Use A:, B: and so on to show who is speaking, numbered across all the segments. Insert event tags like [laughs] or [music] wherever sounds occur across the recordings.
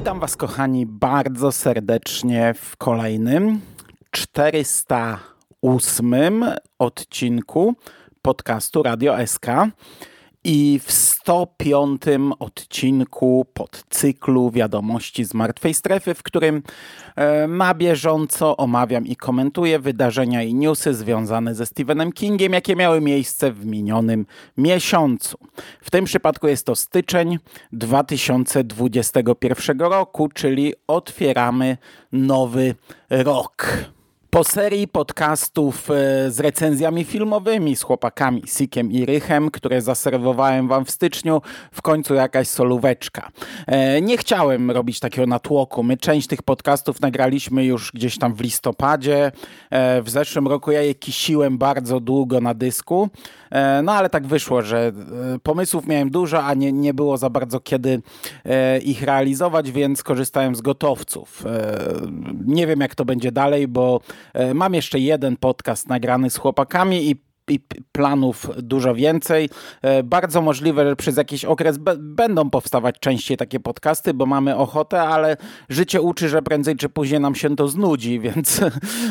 A: Witam Was, kochani, bardzo serdecznie w kolejnym 408 odcinku podcastu Radio SK i w 105 odcinku podcyklu Wiadomości z Martwej Strefy, w którym e, na bieżąco omawiam i komentuję wydarzenia i newsy związane ze Stephenem Kingiem, jakie miały miejsce w minionym miesiącu. W tym przypadku jest to styczeń 2021 roku, czyli otwieramy nowy rok. Po serii podcastów e, z recenzjami filmowymi z chłopakami Sikiem i Rychem, które zaserwowałem wam w styczniu, w końcu jakaś solóweczka. E, nie chciałem robić takiego natłoku. My część tych podcastów nagraliśmy już gdzieś tam w listopadzie. E, w zeszłym roku ja je kisiłem bardzo długo na dysku. No ale tak wyszło, że pomysłów miałem dużo, a nie, nie było za bardzo kiedy ich realizować, więc korzystałem z gotowców. Nie wiem jak to będzie dalej, bo E, mam jeszcze jeden podcast nagrany z chłopakami i planów dużo więcej. E, bardzo możliwe, że przez jakiś okres będą powstawać częściej takie podcasty, bo mamy ochotę, ale życie uczy, że prędzej czy później nam się to znudzi, [laughs] więc,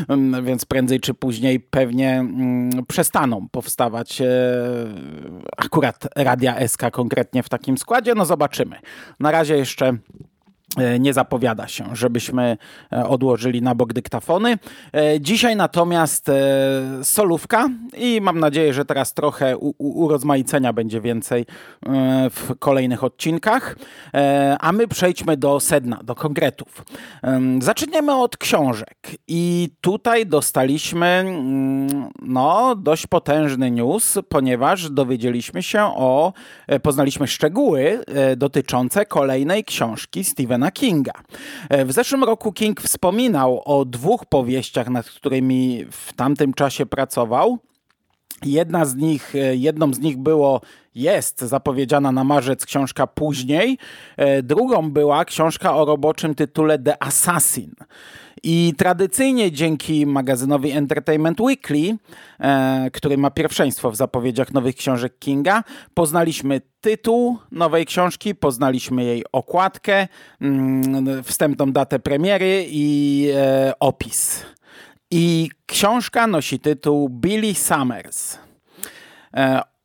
A: mm, więc prędzej czy później pewnie mm, przestaną powstawać e, akurat Radia SK konkretnie w takim składzie. No zobaczymy. Na razie jeszcze nie zapowiada się, żebyśmy e, odłożyli na bok dyktafony. E, dzisiaj natomiast solówka i mam nadzieję, że teraz trochę urozmaicenia będzie więcej w kolejnych odcinkach. A my przejdźmy do sedna, do konkretów. Zaczniemy od książek i tutaj dostaliśmy mm, no, dość potężny news, ponieważ dowiedzieliśmy się o, poznaliśmy szczegóły dotyczące kolejnej książki Stevena Stephena Kinga. E, w zeszłym roku King wspominał o dwóch powieściach, nad którymi w tamtym czasie pracował. Jedna z nich, e, jedną z nich było, jest zapowiedziana na marzec książka później. E, drugą była książka o roboczym tytule The Assassin. I tradycyjnie dzięki magazynowi Entertainment Weekly, e, który ma pierwszeństwo w zapowiedziach nowych książek Kinga, poznaliśmy tytuł nowej książki, poznaliśmy jej okładkę, mm, wstępną datę premiery i e, opis. I książka nosi tytuł Billy Summers.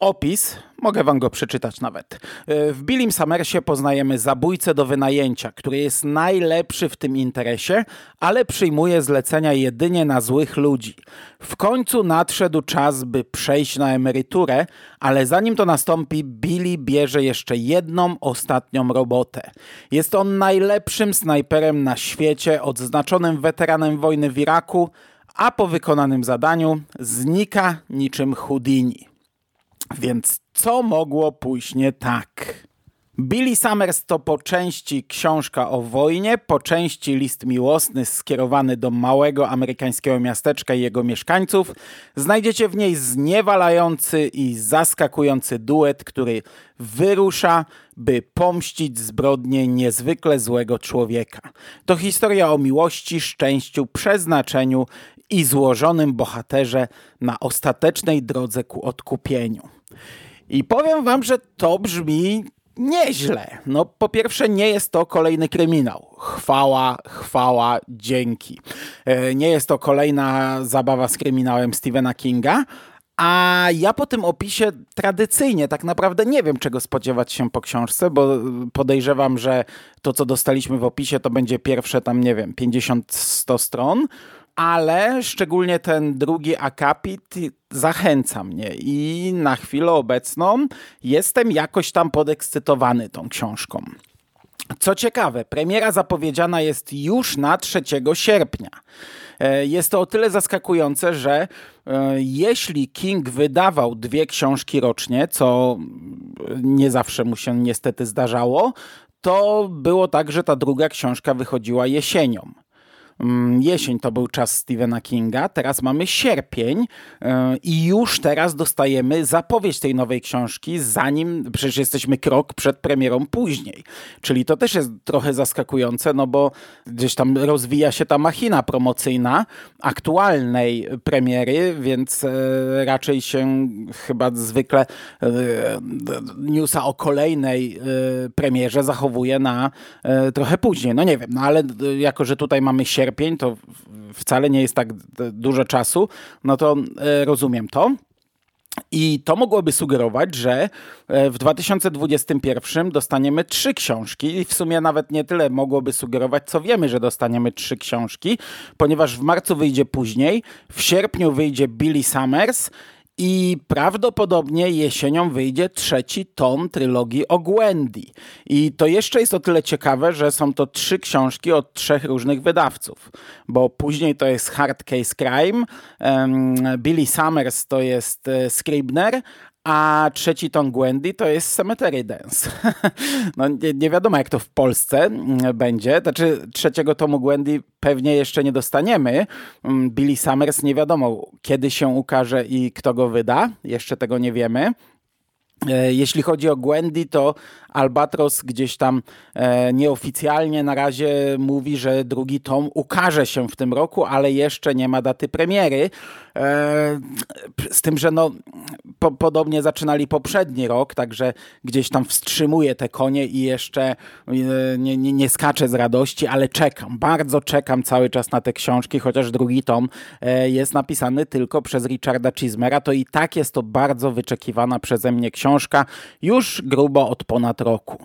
A: Opis, mogę wam go przeczytać nawet. E, w Billim Summersie poznajemy zabójcę do wynajęcia, który jest najlepszy w tym interesie, ale przyjmuje zlecenia jedynie na złych ludzi. W końcu nadszedł czas, by przejść na emeryturę, ale zanim to nastąpi, Billy bierze jeszcze jedną ostatnią robotę. Jest on najlepszym snajperem na świecie, odznaczonym weteranem wojny w Iraku, a po wykonanym zadaniu znika niczym Houdini. Więc co mogło pójść nie tak? Billy Summers to po części książka o wojnie, po części list miłosny skierowany do małego amerykańskiego miasteczka i jego mieszkańców. Znajdziecie w niej zniewalający i zaskakujący duet, który wyrusza, by pomścić zbrodnie niezwykle złego człowieka. To historia o miłości, szczęściu, przeznaczeniu i złożonym bohaterze na ostatecznej drodze ku odkupieniu. I powiem wam, że to brzmi nieźle. No po pierwsze nie jest to kolejny kryminał. Chwała, chwała, dzięki. E, nie jest to kolejna zabawa z kryminałem Stephena Kinga, a ja po tym opisie tradycyjnie tak naprawdę nie wiem, czego spodziewać się po książce, bo podejrzewam, że to, co dostaliśmy w opisie, to będzie pierwsze tam, nie wiem, 50-100 stron ale szczególnie ten drugi akapit zachęca mnie i na chwilę obecną jestem jakoś tam podekscytowany tą książką. Co ciekawe, premiera zapowiedziana jest już na 3 sierpnia. E, jest to o tyle zaskakujące, że e, jeśli King wydawał dwie książki rocznie, co nie zawsze mu się niestety zdarzało, to było tak, że ta druga książka wychodziła jesienią. Mm, jesień to był czas Stephena Kinga, teraz mamy sierpień e, i już teraz dostajemy zapowiedź tej nowej książki, zanim przecież jesteśmy krok przed premierą później. Czyli to też jest trochę zaskakujące, no bo gdzieś tam rozwija się ta machina promocyjna aktualnej premiery, więc e, raczej się chyba zwykle e, newsa o kolejnej premierze zachowuje na trochę później. No nie wiem, no ale jako, że tutaj mamy sierpień, sierpień, to wcale nie jest tak dużo czasu, no to e, rozumiem to. I to mogłoby sugerować, że e, w 2021 dostaniemy trzy książki i w sumie nawet nie tyle mogłoby sugerować, co wiemy, że dostaniemy trzy książki, ponieważ w marcu wyjdzie później, w sierpniu wyjdzie Billy Summers i prawdopodobnie jesienią wyjdzie trzeci tom trylogii o Gwendy. I to jeszcze jest o tyle ciekawe, że są to trzy książki od trzech różnych wydawców. Bo później to jest Hard Case Crime, Billy Summers to jest e, Scribner, a trzeci ton Gwendy to jest Cemetery Dance. [laughs] no nie, nie, wiadomo jak to w Polsce mm, będzie. Znaczy trzeciego tomu Gwendy pewnie jeszcze nie dostaniemy. Mm, Billy Summers nie wiadomo kiedy się ukaże i kto go wyda. Jeszcze tego nie wiemy. E, jeśli chodzi o Gwendy, to Albatros gdzieś tam e, nieoficjalnie na razie mówi, że drugi tom ukaże się w tym roku, ale jeszcze nie ma daty premiery. E, z tym, że no, po, podobnie zaczynali poprzedni rok, także gdzieś tam wstrzymuje te konie i jeszcze nie, nie, nie skaczę z radości, ale czekam, bardzo czekam cały czas na te książki, chociaż drugi tom jest napisany tylko przez Richarda Chismera, to i tak jest to bardzo wyczekiwana przeze mnie książka, już grubo od ponad roku.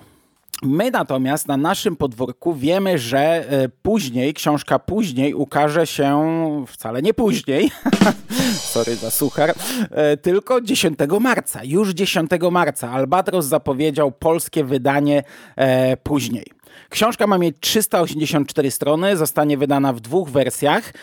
A: My natomiast na naszym podwórku wiemy, że e, później, książka później ukaże się wcale nie później, [laughs] sorry za suchar, e, tylko 10 marca. Już 10 marca Albatros zapowiedział polskie wydanie e, później. Książka ma mieć 384 strony, zostanie wydana w dwóch wersjach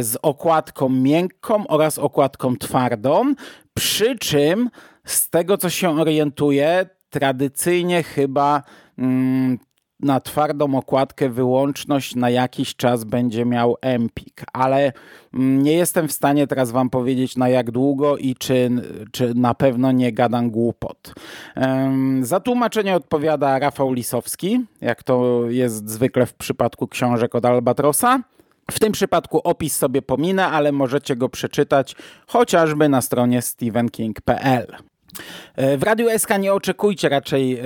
A: z okładką miękką oraz okładką twardą. Przy czym, z tego co się orientuję, tradycyjnie chyba mm, na twardą okładkę wyłączność na jakiś czas będzie miał Empik, ale mm, nie jestem w stanie teraz wam powiedzieć na jak długo i czy, czy na pewno nie gadam głupot. Za tłumaczenie odpowiada Rafał Lisowski, jak to jest zwykle w przypadku książek od Albatrosa. W tym przypadku opis sobie pominę, ale możecie go przeczytać chociażby na stronie stephenking.pl. E, w Radiu SK nie oczekujcie raczej e,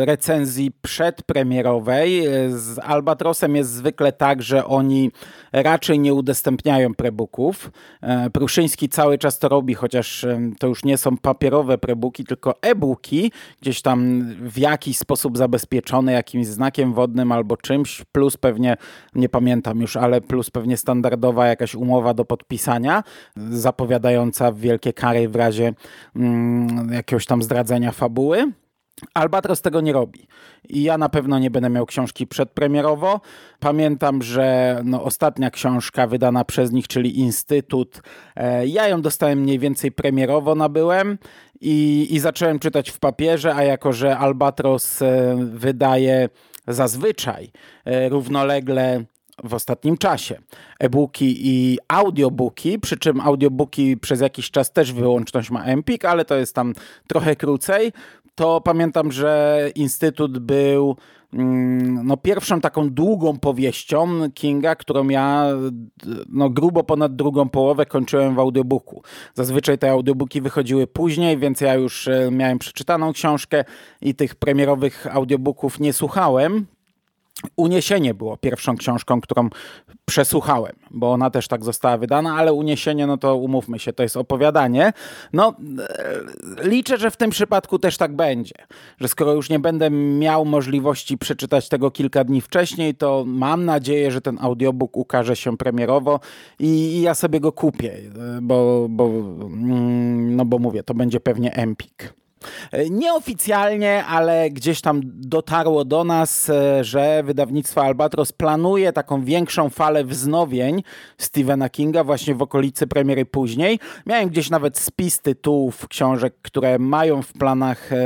A: recenzji przedpremierowej. Z Albatrosem jest zwykle tak, że oni raczej nie udostępniają prebooków. E, Pruszyński cały czas to robi, chociaż e, to już nie są papierowe prebooki, tylko e-booki, gdzieś tam w jakiś sposób zabezpieczone jakimś znakiem wodnym albo czymś, plus pewnie, nie pamiętam już, ale plus pewnie standardowa jakaś umowa do podpisania, zapowiadająca wielkie kary w razie mm, jakiegoś tam zdradzenia fabuły. Albatros tego nie robi. I ja na pewno nie będę miał książki przedpremierowo. Pamiętam, że no, ostatnia książka wydana przez nich, czyli Instytut, e, ja ją dostałem mniej więcej premierowo nabyłem i, i zacząłem czytać w papierze, a jako, że Albatros e, wydaje zazwyczaj e, równolegle w ostatnim czasie. E-booki i audiobooki, przy czym audiobooki przez jakiś czas też wyłączność ma Empik, ale to jest tam trochę krócej to pamiętam, że Instytut był mm, no, pierwszą taką długą powieścią Kinga, którą ja no, grubo ponad drugą połowę kończyłem w audiobooku. Zazwyczaj te audiobooki wychodziły później, więc ja już e, miałem przeczytaną książkę i tych premierowych audiobooków nie słuchałem. Uniesienie było pierwszą książką, którą przesłuchałem, bo ona też tak została wydana, ale Uniesienie, no to umówmy się, to jest opowiadanie. No, e, liczę, że w tym przypadku też tak będzie, że skoro już nie będę miał możliwości przeczytać tego kilka dni wcześniej, to mam nadzieję, że ten audiobook ukaże się premierowo i, i ja sobie go kupię, bo, bo, mm, no bo mówię, to będzie pewnie Empik. E, nieoficjalnie, ale gdzieś tam dotarło do nas, e, że wydawnictwo Albatros planuje taką większą falę wznowień Stephena Kinga właśnie w okolicy premiery później. Miałem gdzieś nawet spis tytułów książek, które mają w planach e,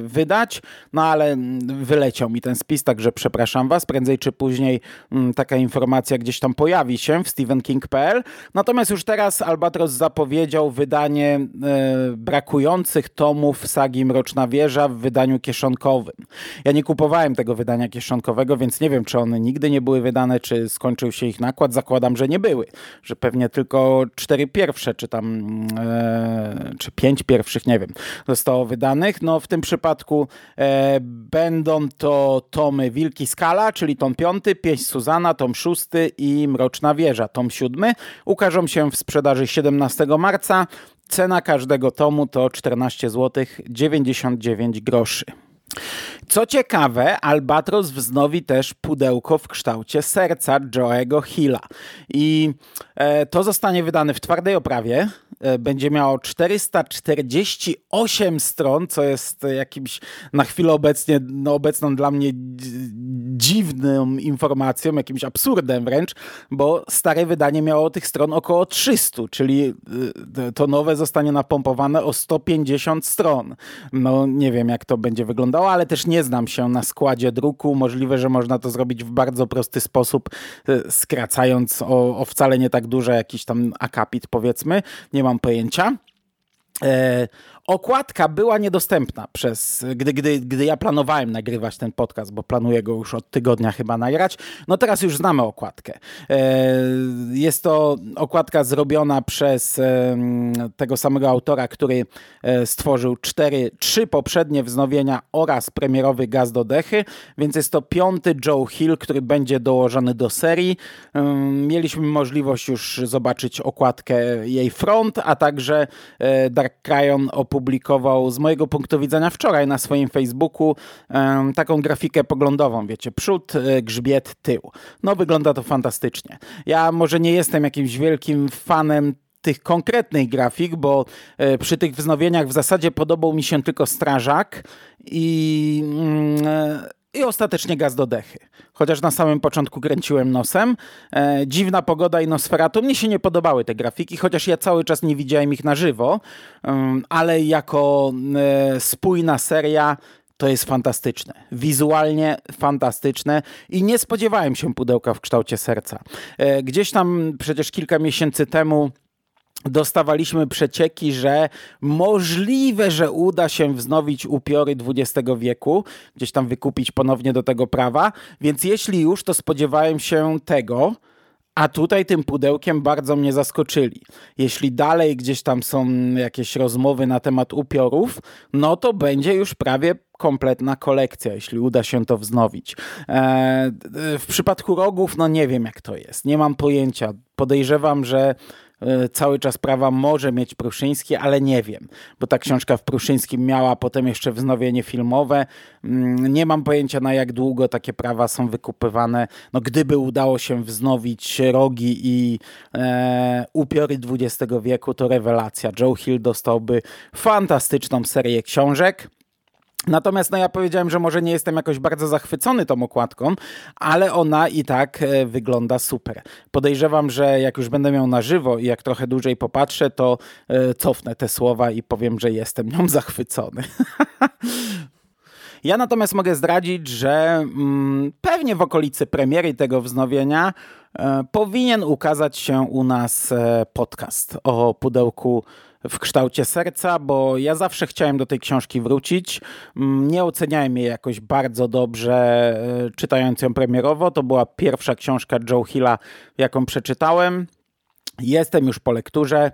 A: wydać, no ale wyleciał mi ten spis, także przepraszam Was. Prędzej czy później taka informacja gdzieś tam pojawi się w stephenking.pl. Natomiast już teraz Albatros zapowiedział wydanie brakujących tomów sagi Mroczna Wieża w wydaniu kieszonkowym. Ja nie kupowałem tego wydania kieszonkowego, więc nie wiem, czy one nigdy nie były wydane, czy skończył się ich nakład. Zakładam, że nie były, że pewnie tylko cztery pierwsze, czy tam, e, czy pięć pierwszych, nie wiem, zostało wydanych. No w tym przypadku e, będą to tomy Wilki Skala, czyli tom piąty, Pieśń Suzana, tom szósty i Mroczna Wieża, tom siódmy. Ukażą się w sprzedaży 17 marca. Cena każdego tomu to 14 zł 99 groszy. Co ciekawe, Albatros wznowi też pudełko w kształcie serca Joe'ego Hilla. I e, to zostanie wydane w twardej oprawie. E, będzie miało 448 stron, co jest jakimś na chwilę obecnie, no obecną dla mnie dziwną informacją, jakimś absurdem wręcz, bo stare wydanie miało tych stron około 300, czyli e, to nowe zostanie napompowane o 150 stron. No nie wiem jak to będzie wyglądało, ale też nie znam się na składzie druku. Możliwe, że można to zrobić w bardzo prosty sposób, e, skracając o, o wcale nie tak duże jakiś tam akapit powiedzmy. Nie mam pojęcia. E, okładka była niedostępna przez, gdy, gdy, gdy ja planowałem nagrywać ten podcast, bo planuję go już od tygodnia chyba nagrać. No teraz już znamy okładkę. E, jest to okładka zrobiona przez e, tego samego autora, który e, stworzył cztery, trzy poprzednie wznowienia oraz premierowy Gaz do Dechy, więc jest to piąty Joe Hill, który będzie dołożony do serii. Mieliśmy możliwość już zobaczyć okładkę jej front, a także Dark Cryon opublikował opublikował z mojego punktu widzenia wczoraj na swoim Facebooku taką grafikę poglądową, wiecie, przód, e, grzbiet, tył. No wygląda to fantastycznie. Ja może nie jestem jakimś wielkim fanem tych konkretnych grafik, bo e, przy tych wznowieniach w zasadzie podobał mi się tylko Strażak i mm, e, i ostatecznie gaz do dechy. Chociaż na samym początku kręciłem nosem. E, dziwna pogoda i Nosferatu. Mnie się nie podobały te grafiki, chociaż ja cały czas nie widziałem ich na żywo, um, ale jako e, spójna seria to jest fantastyczne. Wizualnie fantastyczne i nie spodziewałem się pudełka w kształcie serca. E, gdzieś tam przecież kilka miesięcy temu dostawaliśmy przecieki, że możliwe, że uda się wznowić upiory XX wieku, gdzieś tam wykupić ponownie do tego prawa, więc jeśli już, to spodziewałem się tego, a tutaj tym pudełkiem bardzo mnie zaskoczyli. Jeśli dalej gdzieś tam są jakieś rozmowy na temat upiorów, no to będzie już prawie kompletna kolekcja, jeśli uda się to wznowić. Eee, w przypadku rogów, no nie wiem jak to jest. Nie mam pojęcia. Podejrzewam, że E, cały czas prawa może mieć Pruszyński, ale nie wiem, bo ta książka w Pruszyńskim miała potem jeszcze wznowienie filmowe. Mm, nie mam pojęcia na jak długo takie prawa są wykupywane. No, gdyby udało się wznowić rogi i e, upiory XX wieku, to rewelacja. Joe Hill dostałby fantastyczną serię książek. Natomiast no ja powiedziałem, że może nie jestem jakoś bardzo zachwycony tą okładką, ale ona i tak e, wygląda super. Podejrzewam, że jak już będę miał na żywo i jak trochę dłużej popatrzę, to e, cofnę te słowa i powiem, że jestem nią zachwycony. [laughs] Ja natomiast mogę zdradzić, że mm, pewnie w okolicy premiery tego wznowienia e, powinien ukazać się u nas e, podcast o pudełku w kształcie serca, bo ja zawsze chciałem do tej książki wrócić. Mm, nie oceniałem jej jakoś bardzo dobrze, e, czytając ją premierowo. To była pierwsza książka Joe Hilla, jaką przeczytałem. Jestem już po lekturze,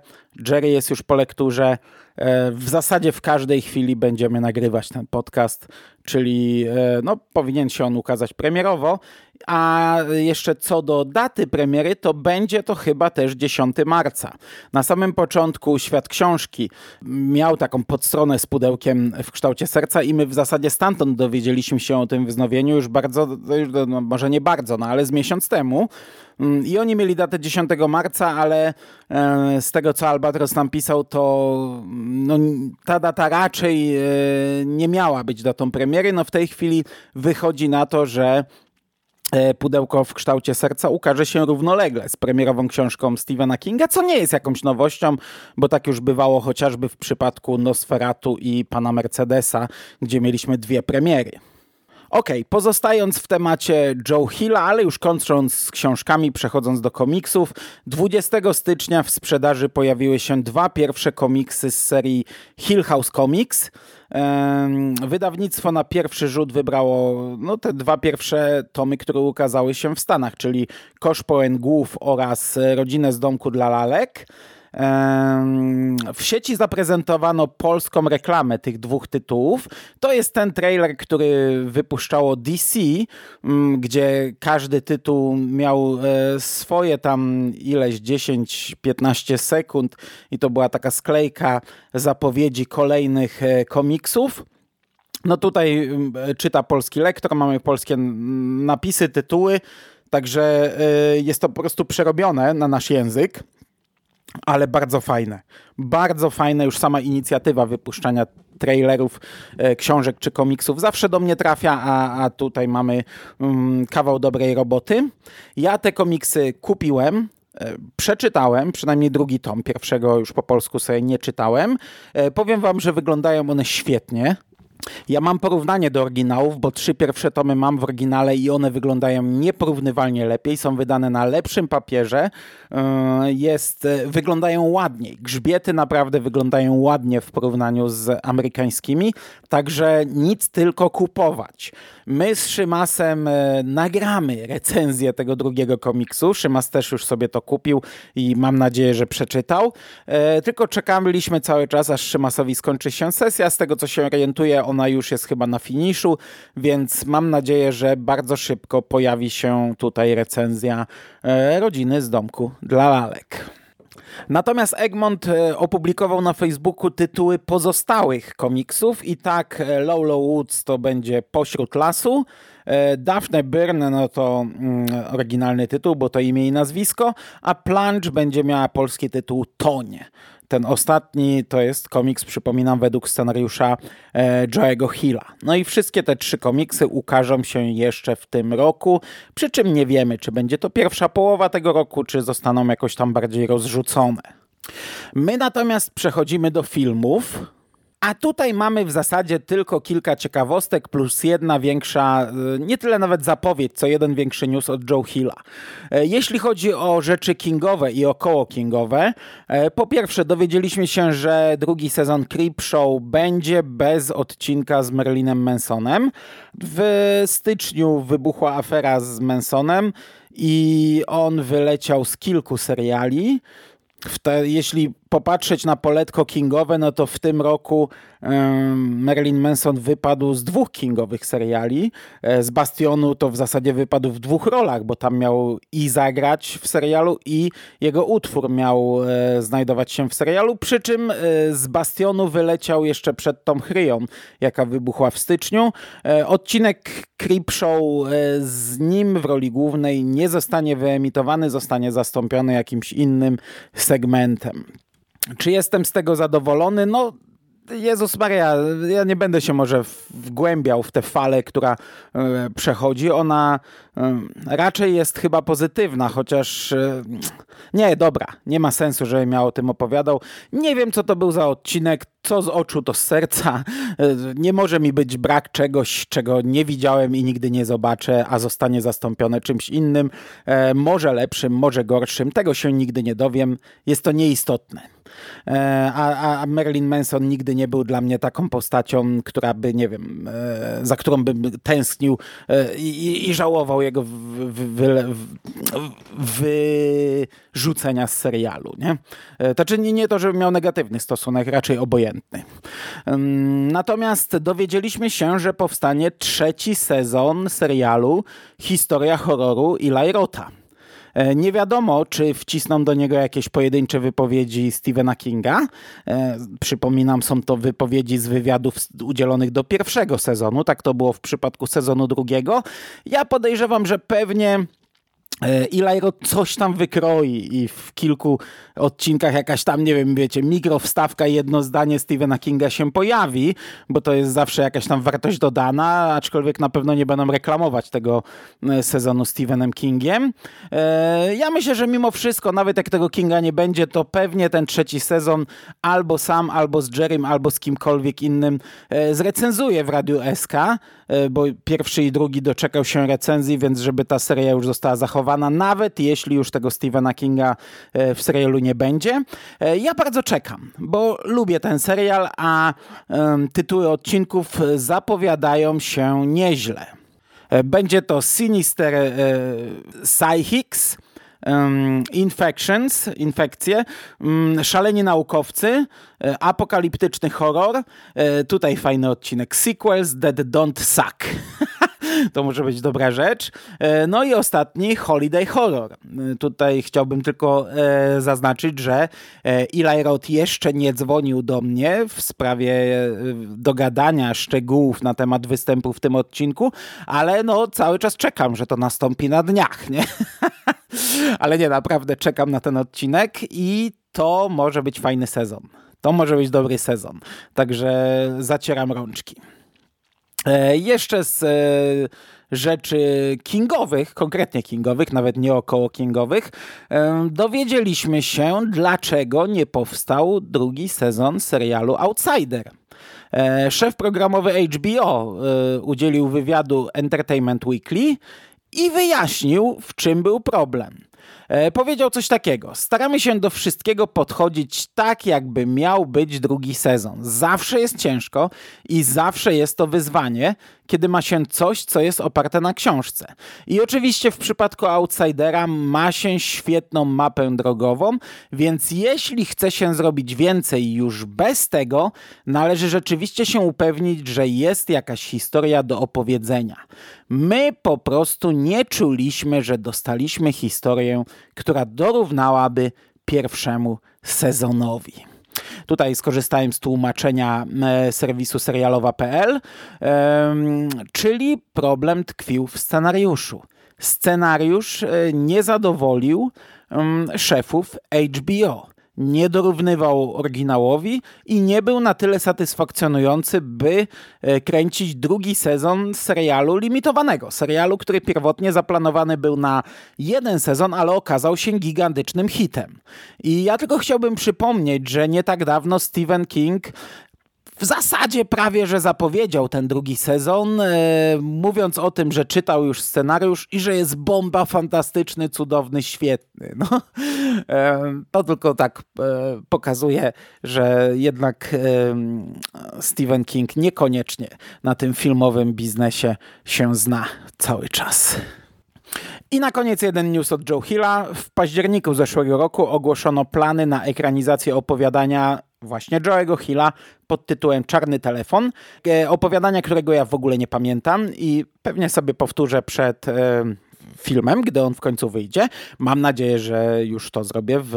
A: Jerry jest już po lekturze. E, w zasadzie w każdej chwili będziemy nagrywać ten podcast, czyli e, no, powinien się on ukazać premierowo. A jeszcze co do daty premiery, to będzie to chyba też 10 marca. Na samym początku Świat Książki miał taką podstronę z pudełkiem w kształcie serca i my w zasadzie stamtąd dowiedzieliśmy się o tym wznowieniu już bardzo, no, może nie bardzo, no ale z miesiąc temu. Mm, I oni mieli datę 10 marca, ale e, z tego co Albatros nam pisał, to no, ta data raczej e, nie miała być datą premiery. No w tej chwili wychodzi na to, że e, Pudełko w kształcie serca ukaże się równolegle z premierową książką Stephena Kinga, co nie jest jakąś nowością, bo tak już bywało chociażby w przypadku Nosferatu i Pana Mercedesa, gdzie mieliśmy dwie premiery. Ok, pozostając w temacie Joe Hilla, ale już kończąc z książkami, przechodząc do komiksów, 20 stycznia w sprzedaży pojawiły się dwa pierwsze komiksy z serii Hill House Comics. Wydawnictwo na pierwszy rzut wybrało no, te dwa pierwsze tomy, które ukazały się w Stanach, czyli Kosz pełen głów oraz Rodzinę z domku dla lalek. W sieci zaprezentowano polską reklamę tych dwóch tytułów. To jest ten trailer, który wypuszczało DC, mm, gdzie każdy tytuł miał e, swoje tam ileś 10-15 sekund i to była taka sklejka zapowiedzi kolejnych e, komiksów. No tutaj mm, czyta polski lektor, mamy polskie napisy, tytuły, także e, jest to po prostu przerobione na nasz język ale bardzo fajne. Bardzo fajne już sama inicjatywa wypuszczania trailerów, e, książek czy komiksów zawsze do mnie trafia, a, a tutaj mamy mm, kawał dobrej roboty. Ja te komiksy kupiłem, e, Przeczytałem, przynajmniej drugi tom, pierwszego już po polsku sobie nie czytałem. E, powiem wam, że wyglądają one świetnie. Ja mam porównanie do oryginałów, bo trzy pierwsze tomy mam w oryginale i one wyglądają nieporównywalnie lepiej, są wydane na lepszym papierze, e, jest, e, wyglądają ładniej. Grzbiety naprawdę wyglądają ładnie w porównaniu z amerykańskimi, także nic tylko kupować. My z Szymasem e, nagramy recenzję tego drugiego komiksu. Szymas też już sobie to kupił i mam nadzieję, że przeczytał. Tylko czekaliśmy cały czas, aż Szymasowi skończy się sesja. Z tego co się orientuję, ona już jest chyba na finiszu, więc mam nadzieję, że bardzo szybko pojawi się tutaj recenzja e, rodziny z domku dla lalek. Natomiast Egmont e, opublikował na Facebooku tytuły pozostałych komiksów i tak e, Low Woods to będzie Pośród Lasu, Daphne Byrne no to mm, oryginalny tytuł, bo to imię i nazwisko, a Plunge będzie miała polski tytuł Tonie. Ten ostatni to jest komiks, przypominam, według scenariusza e, Joe'ego Hilla. No i wszystkie te trzy komiksy ukażą się jeszcze w tym roku, przy czym nie wiemy, czy będzie to pierwsza połowa tego roku, czy zostaną jakoś tam bardziej rozrzucone. My natomiast przechodzimy do filmów. A tutaj mamy w zasadzie tylko kilka ciekawostek plus jedna większa, e, nie tyle nawet zapowiedź, co jeden większy news od Joe Hilla. E, jeśli chodzi o rzeczy kingowe i około kingowe, e, po pierwsze dowiedzieliśmy się, że drugi sezon Creep Show będzie bez odcinka z Merlinem Mansonem. W styczniu wybuchła afera z Mansonem i on wyleciał z kilku seriali. Te, jeśli popatrzeć na poletko kingowe, no to w tym roku Marilyn Manson wypadł z dwóch kingowych seriali. E, z Bastionu to w zasadzie wypadł w dwóch rolach, bo tam miał i zagrać w serialu i jego utwór miał e, znajdować się w serialu, przy czym e, z Bastionu wyleciał jeszcze przed tą chryją, jaka wybuchła w styczniu. Odcinek Creep Show z nim w roli głównej nie zostanie wyemitowany, zostanie zastąpiony jakimś innym segmentem. Czy jestem z tego zadowolony? No, Jezus Maria, ja nie będę się może wgłębiał w tę falę, która e, przechodzi. Ona e, raczej jest chyba pozytywna, chociaż e, nie, dobra, nie ma sensu, żebym ja o tym opowiadał. Nie wiem, co to był za odcinek, co z oczu, to z serca. Nie może mi być brak czegoś, czego nie widziałem i nigdy nie zobaczę, a zostanie zastąpione czymś innym, może lepszym, może gorszym. Tego się nigdy nie dowiem. Jest to nieistotne. E, a, a Marilyn Manson nigdy nie był dla mnie taką postacią, która by, nie wiem, e, za którą bym tęsknił e, i, i żałował jego wyrzucenia z serialu. Nie? To czy nie, nie to, żeby miał negatywny stosunek, raczej obojętny. Natomiast dowiedzieliśmy się, że powstanie trzeci sezon serialu Historia horroru Eli Rota. E, nie wiadomo, czy wcisną do niego jakieś pojedyncze wypowiedzi Stephena Kinga. E, przypominam, są to wypowiedzi z wywiadów udzielonych do pierwszego sezonu. Tak to było w przypadku sezonu drugiego. Ja podejrzewam, że pewnie Eli Roth coś tam wykroi i w kilku odcinkach jakaś tam, nie wiem, wiecie, mikrowstawka, jedno zdanie Stephena Kinga się pojawi, bo to jest zawsze jakaś tam wartość dodana, aczkolwiek na pewno nie będą reklamować tego e, sezonu Stephenem Kingiem. E, ja myślę, że mimo wszystko, nawet jak tego Kinga nie będzie, to pewnie ten trzeci sezon albo sam, albo z Jerrym, albo z kimkolwiek innym e, zrecenzuje w Radiu SK, bo pierwszy i drugi doczekał się recenzji, więc żeby ta seria już została zachowana, nawet jeśli już tego Stephena Kinga w serialu nie będzie. E, ja bardzo czekam, bo lubię ten serial, a tytuły odcinków zapowiadają się nieźle. E, będzie to Sinister e, Psychics, Infections, infekcje, um, Szaleni naukowcy, apokaliptyczny horror, tutaj fajny odcinek, Sequels That Don't Suck. [laughs] to może być dobra rzecz. E, no i ostatni, Holiday Horror. E, tutaj chciałbym tylko e, zaznaczyć, że Eli Roth jeszcze nie dzwonił do mnie w sprawie dogadania szczegółów na temat występu w tym odcinku, ale no cały czas czekam, że to nastąpi na dniach, nie? [laughs] ale nie, naprawdę czekam na ten odcinek i to może być fajny sezon. To może być dobry sezon. Także zacieram rączki. E, jeszcze z e, rzeczy kingowych, konkretnie kingowych, nawet nie około kingowych, e, dowiedzieliśmy się, dlaczego nie powstał drugi sezon serialu Outsider. Szef programowy HBO udzielił wywiadu Entertainment Weekly i wyjaśnił, w czym był problem. E, powiedział coś takiego. Staramy się do wszystkiego podchodzić tak, jakby miał być drugi sezon. Zawsze jest ciężko i zawsze jest to wyzwanie, kiedy ma się coś, co jest oparte na książce. I oczywiście w przypadku Outsidera ma się świetną mapę drogową, więc jeśli chce się zrobić więcej już bez tego, należy rzeczywiście się upewnić, że jest jakaś historia do opowiedzenia. My po prostu nie czuliśmy, że dostaliśmy historię, która dorównałaby pierwszemu sezonowi. Tutaj skorzystałem z tłumaczenia e, serwisu serialowa.pl, czyli problem tkwił w scenariuszu. Scenariusz e, nie zadowolił szefów HBO nie dorównywał oryginałowi i nie był na tyle satysfakcjonujący, by e, kręcić drugi sezon serialu limitowanego. Serialu, który pierwotnie zaplanowany był na jeden sezon, ale okazał się gigantycznym hitem. I ja tylko chciałbym przypomnieć, że nie tak dawno Stephen King w zasadzie prawie, że zapowiedział ten drugi sezon, e, mówiąc o tym, że czytał już scenariusz i że jest bomba, fantastyczny, cudowny, świetny. No, e, to tylko tak e, pokazuje, że jednak e, Stephen King niekoniecznie na tym filmowym biznesie się zna cały czas. I na koniec jeden news od Joe Hilla. W październiku zeszłego roku ogłoszono plany na ekranizację opowiadania właśnie Joe'ego Hilla pod tytułem Czarny Telefon. E, opowiadania, którego ja w ogóle nie pamiętam i pewnie sobie powtórzę przed e, filmem, gdy on w końcu wyjdzie. Mam nadzieję, że już to zrobię, w,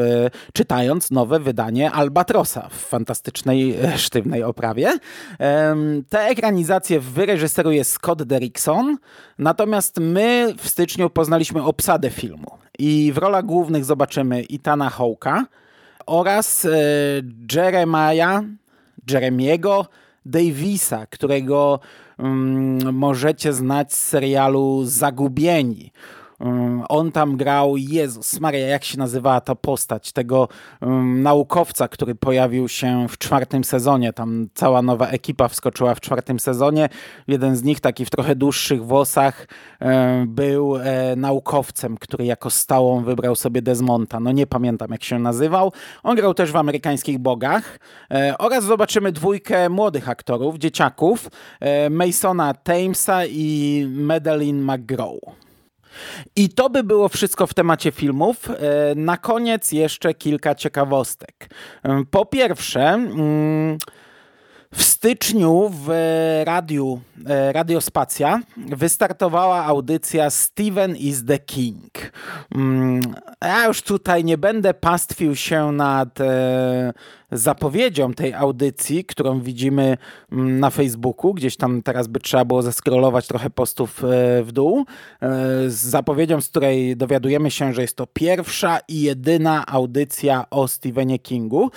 A: czytając nowe wydanie Albatrosa w fantastycznej, e, sztywnej oprawie. Te ekranizacje wyreżyseruje Scott Derrickson, natomiast my w styczniu poznaliśmy obsadę filmu i w rolach głównych zobaczymy Itana Hawke'a, oraz e, Jeremiah, Jeremiego Davisa, którego mm, możecie znać z serialu Zagubieni. Mm, on tam grał, Jezus Maria, jak się nazywała ta postać, tego um, naukowca, który pojawił się w czwartym sezonie. Tam cała nowa ekipa wskoczyła w czwartym sezonie. Jeden z nich, taki w trochę dłuższych włosach, e, był e, naukowcem, który jako stałą wybrał sobie Desmonta. No nie pamiętam, jak się nazywał. On grał też w Amerykańskich Bogach. E, oraz zobaczymy dwójkę młodych aktorów, dzieciaków, Masona Tamesa i Madeline McGraw. I to by było wszystko w temacie filmów. E, na koniec jeszcze kilka ciekawostek. E, po pierwsze, mm, W styczniu w radiu e, Radiospacja wystartowała audycja Steven is the King. Mm, ja już tutaj nie będę pastwił się nad zapowiedzią tej audycji, którą widzimy mm, na Facebooku. Gdzieś tam teraz by trzeba było zeskrolować trochę postów e, w dół. Z zapowiedzią, z której dowiadujemy się, że jest to pierwsza i jedyna audycja o Stephenie Kingu.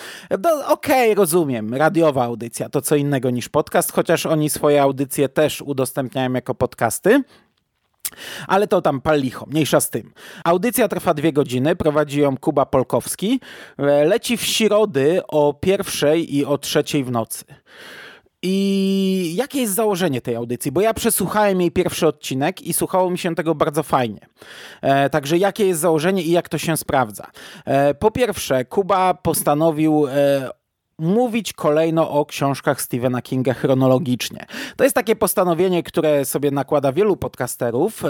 A: No, Okej, okay, rozumiem. Radiowa audycja to co innego niż podcast, chociaż oni swoje audycje też udostępniają jako podcasty. Ale to tam pal licho, mniejsza z tym. Audycja trwa dwie godziny, prowadzi ją Kuba Polkowski. Leci w środy o pierwszej i o trzeciej w nocy. I jakie jest założenie tej audycji? Bo ja przesłuchałem jej pierwszy odcinek i słuchało mi się tego bardzo fajnie. E, także jakie jest założenie i jak to się sprawdza? E, po pierwsze, Kuba postanowił e, mówić kolejno o książkach Stephena Kinga chronologicznie. To jest takie postanowienie, które sobie nakłada wielu podcasterów, e,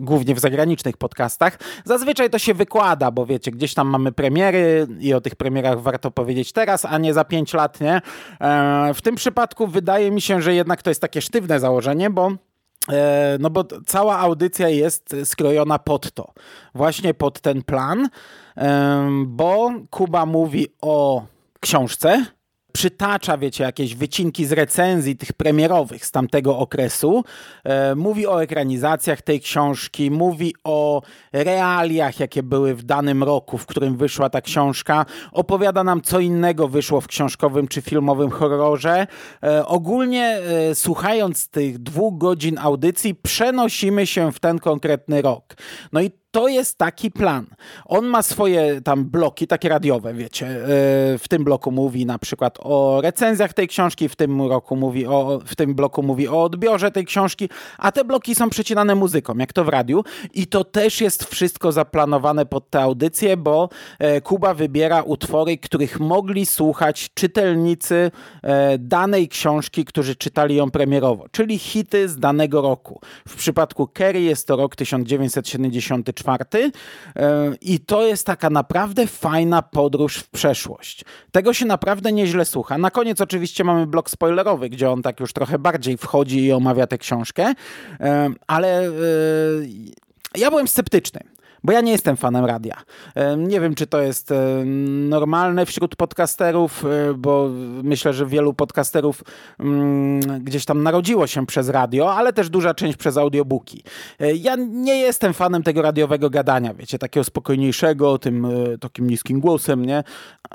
A: głównie w zagranicznych podcastach. Zazwyczaj to się wykłada, bo wiecie, gdzieś tam mamy premiery i o tych premierach warto powiedzieć teraz, a nie za pięć lat, nie? E, w tym przypadku wydaje mi się, że jednak to jest takie sztywne założenie, bo e, no bo cała audycja jest skrojona pod to, właśnie pod ten plan, e, bo Kuba mówi o książce. Przytacza, wiecie, jakieś wycinki z recenzji tych premierowych z tamtego okresu. E, mówi o ekranizacjach tej książki, mówi o realiach, jakie były w danym roku, w którym wyszła ta książka. Opowiada nam, co innego wyszło w książkowym czy filmowym horrorze. E, ogólnie, e, słuchając tych dwóch godzin audycji, przenosimy się w ten konkretny rok. No i to jest taki plan. On ma swoje tam bloki, takie radiowe, wiecie. E, w tym bloku mówi na przykład o recenzjach tej książki, w tym roku mówi o, w tym bloku mówi o odbiorze tej książki, a te bloki są przecinane muzyką, jak to w radiu. I to też jest wszystko zaplanowane pod tę audycję, bo e, Kuba wybiera utwory, których mogli słuchać czytelnicy e, danej książki, którzy czytali ją premierowo, czyli hity z danego roku. W przypadku Kerry jest to rok 1974 czwarty e, i to jest taka naprawdę fajna podróż w przeszłość. Tego się naprawdę nieźle słucha. Na koniec oczywiście mamy blok spoilerowy, gdzie on tak już trochę bardziej wchodzi i omawia tę książkę, e, ale e, ja byłem sceptyczny bo ja nie jestem fanem radia. Nie wiem, czy to jest normalne wśród podcasterów, e, bo myślę, że wielu podcasterów mm, gdzieś tam narodziło się przez radio, ale też duża część przez audiobooki. E, ja nie jestem fanem tego radiowego gadania, wiecie, takiego spokojniejszego, tym e, takim niskim głosem, nie?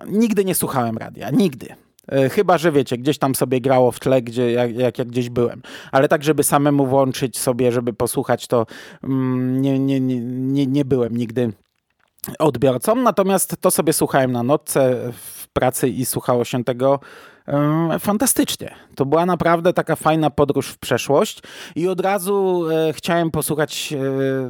A: Nigdy nie słuchałem radia, nigdy. E, chyba, że wiecie, gdzieś tam sobie grało w tle, gdzie, jak, jak, jak gdzieś byłem. Ale tak, żeby samemu włączyć sobie, żeby posłuchać, to mm, nie, nie, nie, nie, nie byłem nigdy odbiorcą. Natomiast to sobie słuchałem na nocce w pracy i słuchało się tego fantastycznie. To była naprawdę taka fajna podróż w przeszłość i od razu e, chciałem posłuchać, e,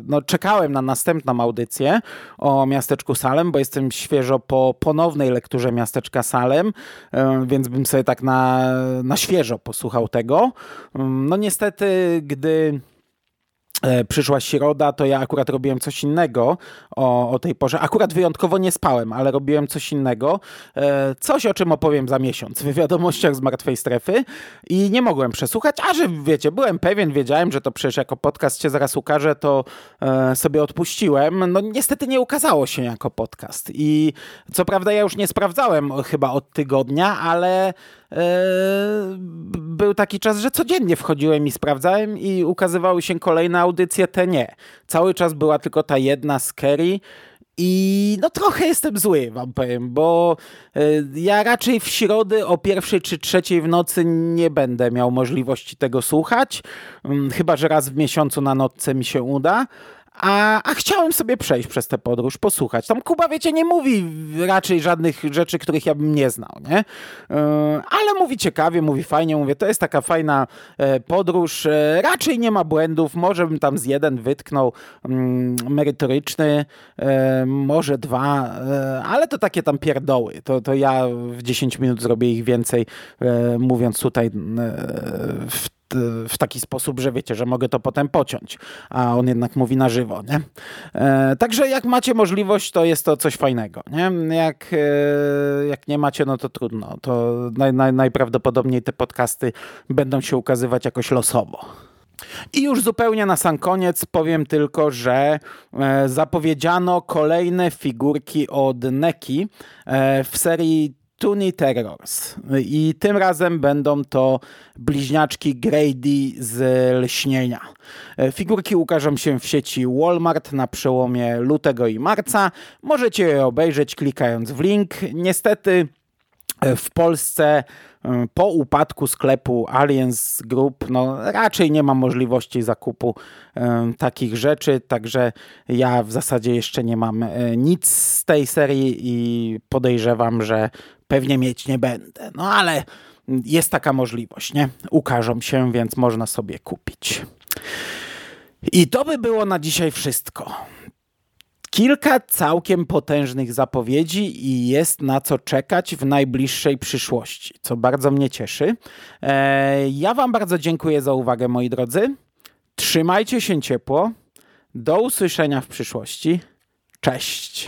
A: no czekałem na następną audycję o miasteczku Salem, bo jestem świeżo po ponownej lekturze miasteczka Salem, e, więc bym sobie tak na, na świeżo posłuchał tego. No niestety, gdy E, przyszła środa, to ja akurat robiłem coś innego o, o tej porze. Akurat wyjątkowo nie spałem, ale robiłem coś innego. E, coś, o czym opowiem za miesiąc w wiadomościach z martwej strefy i nie mogłem przesłuchać, a że wiecie, byłem pewien, wiedziałem, że to przecież jako podcast się zaraz ukaże, to e, sobie odpuściłem. No niestety nie ukazało się jako podcast i co prawda ja już nie sprawdzałem chyba od tygodnia, ale był taki czas, że codziennie wchodziłem i sprawdzałem i ukazywały się kolejne audycje, te nie. Cały czas była tylko ta jedna z Kerry i no trochę jestem zły, wam powiem, bo e, ja raczej w środę o pierwszej czy trzeciej w nocy nie będę miał możliwości tego słuchać, mm, chyba że raz w miesiącu na nocce mi się uda. A, a chciałem sobie przejść przez tę podróż, posłuchać. Tam Kuba, wiecie, nie mówi raczej żadnych rzeczy, których ja bym nie znał, nie? E, ale mówi ciekawie, mówi fajnie, mówię, to jest taka fajna e, podróż. E, raczej nie ma błędów, może bym tam z jeden wytknął mm, merytoryczny, może dwa, ale to takie tam pierdoły. To, to ja w 10 minut zrobię ich więcej, mówiąc tutaj w w taki sposób, że wiecie, że mogę to potem pociąć, a on jednak mówi na żywo, nie? E, także jak macie możliwość, to jest to coś fajnego, nie? Jak, e, jak nie macie, no to trudno. To naj, naj, najprawdopodobniej te podcasty będą się ukazywać jakoś losowo. I już zupełnie na sam koniec powiem tylko, że e, zapowiedziano kolejne figurki od Neki e, w serii Tuni Terrors. I tym razem będą to bliźniaczki Grady z lśnienia. E, figurki ukażą się w sieci Walmart na przełomie lutego i marca. Możecie je obejrzeć klikając w link. Niestety w Polsce po upadku sklepu Aliens Group no, raczej nie ma możliwości zakupu takich rzeczy, także ja w zasadzie jeszcze nie mam e, nic z tej serii i podejrzewam, że pewnie mieć nie będę. No ale jest taka możliwość, nie? Ukażą się, więc można sobie kupić. I to by było na dzisiaj wszystko. Kilka całkiem potężnych zapowiedzi i jest na co czekać w najbliższej przyszłości, co bardzo mnie cieszy. E, ja Wam bardzo dziękuję za uwagę, moi drodzy. Trzymajcie się ciepło. Do usłyszenia w przyszłości. Cześć.